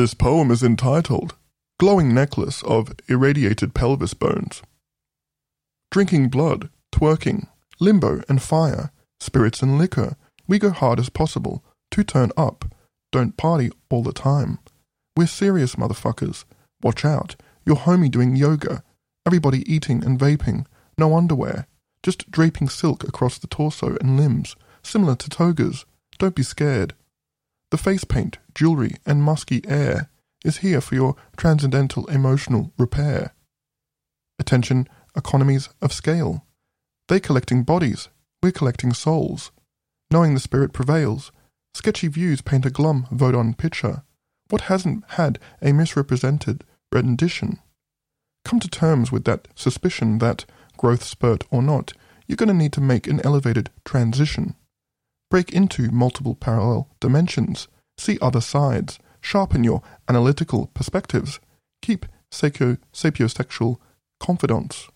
This poem is entitled Glowing Necklace of Irradiated Pelvis Bones. Drinking blood, twerking, limbo and fire, spirits and liquor, we go hard as possible to turn up, don't party all the time. We're serious motherfuckers. Watch out, your homie doing yoga, everybody eating and vaping, no underwear, just draping silk across the torso and limbs, similar to togas. Don't be scared. The face paint, jewelry, and musky air is here for your transcendental emotional repair. Attention, economies of scale. They collecting bodies, we're collecting souls. Knowing the spirit prevails, sketchy views paint a glum vote picture. What hasn't had a misrepresented rendition? Come to terms with that suspicion that, growth spurt or not, you're going to need to make an elevated transition. Break into multiple parallel dimensions, see other sides, sharpen your analytical perspectives, keep sapio- sapiosexual confidants.